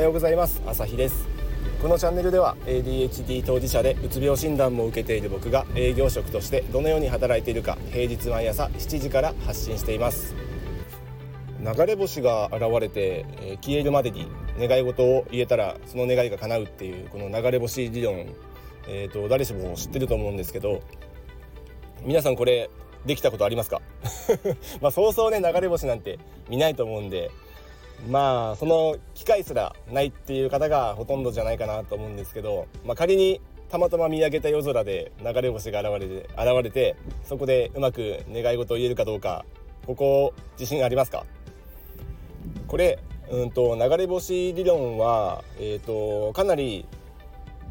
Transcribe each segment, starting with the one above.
はようございます。朝日です。このチャンネルでは ADHD 当事者でうつ病診断も受けている僕が営業職としてどのように働いているか平日毎朝7時から発信しています。流れ星が現れて、消えるまでに願い事を言えたらその願いが叶うっていうこの流れ星理論、えーと、誰しも知ってると思うんですけど皆さんこれできたことありますか？まあそうそうね流れ星なんて見ないと思うんでまあその機会すらないっていう方がほとんどじゃないかなと思うんですけど、まあ、仮にたまたま見上げた夜空で流れ星が現れて現れてそこでうまく願い事を言えるかどうかここ自信ありますか？これうんと流れ星理論は、えーと、かなり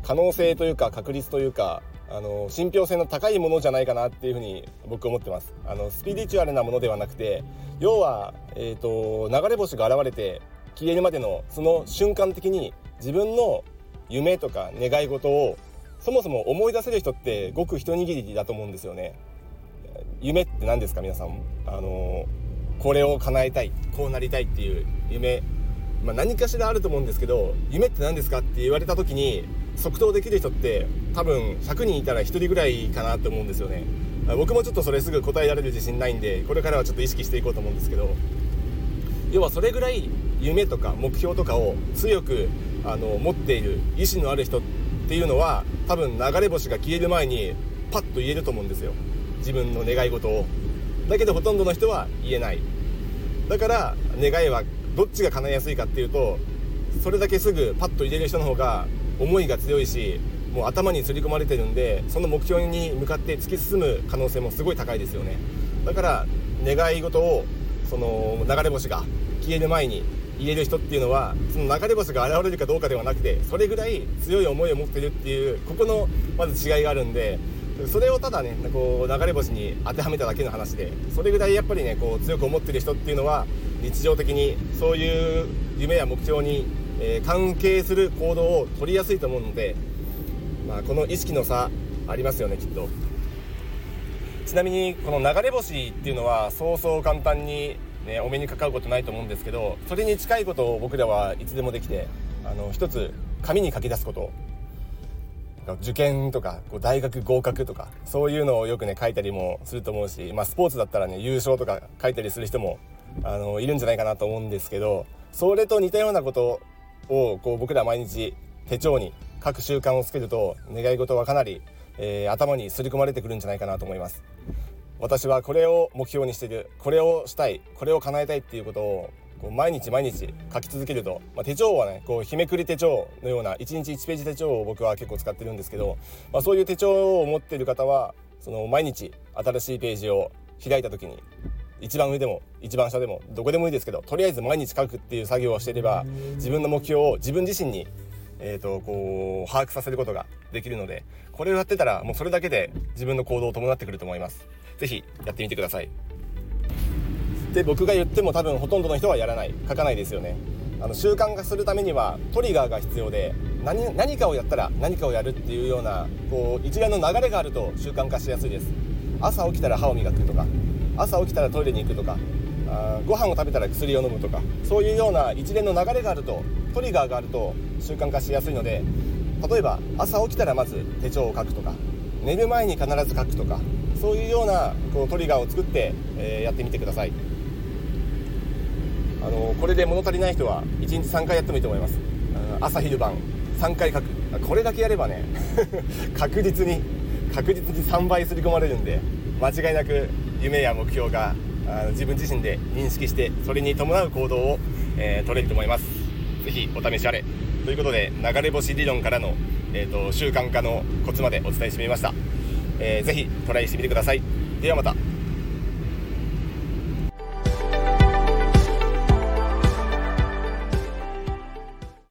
可能性というか確率というかあの信憑性の高いものじゃないかなっていうふうに僕思ってます。あのスピリチュアルなものではなくて要は、えーと、流れ星が現れて消えるまでのその瞬間的に自分の夢とか願い事をそもそも思い出せる人ってごく一握りだと思うんですよね。夢って何ですか皆さん？あのこれを叶えたいこうなりたいっていう夢、まあ、何かしらあると思うんですけど夢って何ですかって言われた時に即答できる人って多分100人いたら1人ぐらいかなって思うんですよね。僕もちょっとそれすぐ答えられる自信ないんでこれからはちょっと意識していこうと思うんですけど。要はそれぐらい夢とか目標とかを強くあの持っている意志のある人っていうのは多分流れ星が消える前にパッと言えると思うんですよ。自分の願い事を。だけどほとんどの人は言えない。だから願いはどっちが叶いやすいかっていうとそれだけすぐパッと入れる人の方が思いが強いしもう頭に刷り込まれてるんでその目標に向かって突き進む可能性もすごい高いですよね。だから願い事をその流れ星が消える前に言える人っていうのはその流れ星が現れるかどうかではなくてそれぐらい強い思いを持ってるっていうここのまず違いがあるんでそれをただねこう流れ星に当てはめただけの話でそれぐらいやっぱりねこう強く思ってる人っていうのは日常的にそういう夢や目標にえー、関係する行動を取りやすいと思うので、まあ、この意識の差ありますよねきっと。ちなみにこの流れ星っていうのはそうそう簡単に、ね、お目にかかることないと思うんですけどそれに近いことを僕らはいつでもできてあの一つ紙に書き出すこと。受験とか大学合格とかそういうのをよくね書いたりもすると思うし、まあ、スポーツだったらね優勝とか書いたりする人もあのいるんじゃないかなと思うんですけどそれと似たようなことをこう僕ら毎日手帳に書く習慣をつけると願い事はかなり、えー、頭に刷り込まれてくるんじゃないかなと思います。私はこれを目標にしているこれをしたいこれを叶えたいっていうことをこう毎日毎日書き続けると、まあ、手帳はねこう日めくり手帳のような1日1ページ手帳を僕は結構使ってるんですけど、まあ、そういう手帳を持っている方はその毎日新しいページを開いた時に一番上でも一番下でもどこでもいいですけどとりあえず毎日書くっていう作業をしていれば自分の目標を自分自身に、えーと、こう把握させることができるのでこれをやってたらもうそれだけで自分の行動を伴ってくると思います。是非やってみてください。で僕が言っても多分ほとんどの人はやらない。書かないですよね。あの習慣化するためにはトリガーが必要で何何かをやったら何かをやるっていうようなこう一連の流れがあると習慣化しやすいです。朝起きたら歯を磨くとか。朝起きたらトイレに行くとかあご飯を食べたら薬を飲むとかそういうような一連の流れがあるとトリガーがあると習慣化しやすいので例えば朝起きたらまず手帳を書くとか寝る前に必ず書くとかそういうようなこうトリガーを作って、えー、やってみてください。あのこれで物足りない人は1日3回やってもいいと思います。朝昼晩3回書く。これだけやればね 確実に確実に3倍刷り込まれるんで間違いなく夢や目標が自分自身で認識してそれに伴う行動を、えー、取れると思います。是非お試しあれ。ということで流れ星理論からの、えーと、習慣化のコツまでお伝えしてみました、えー、ぜひトライしてみてください。ではまた。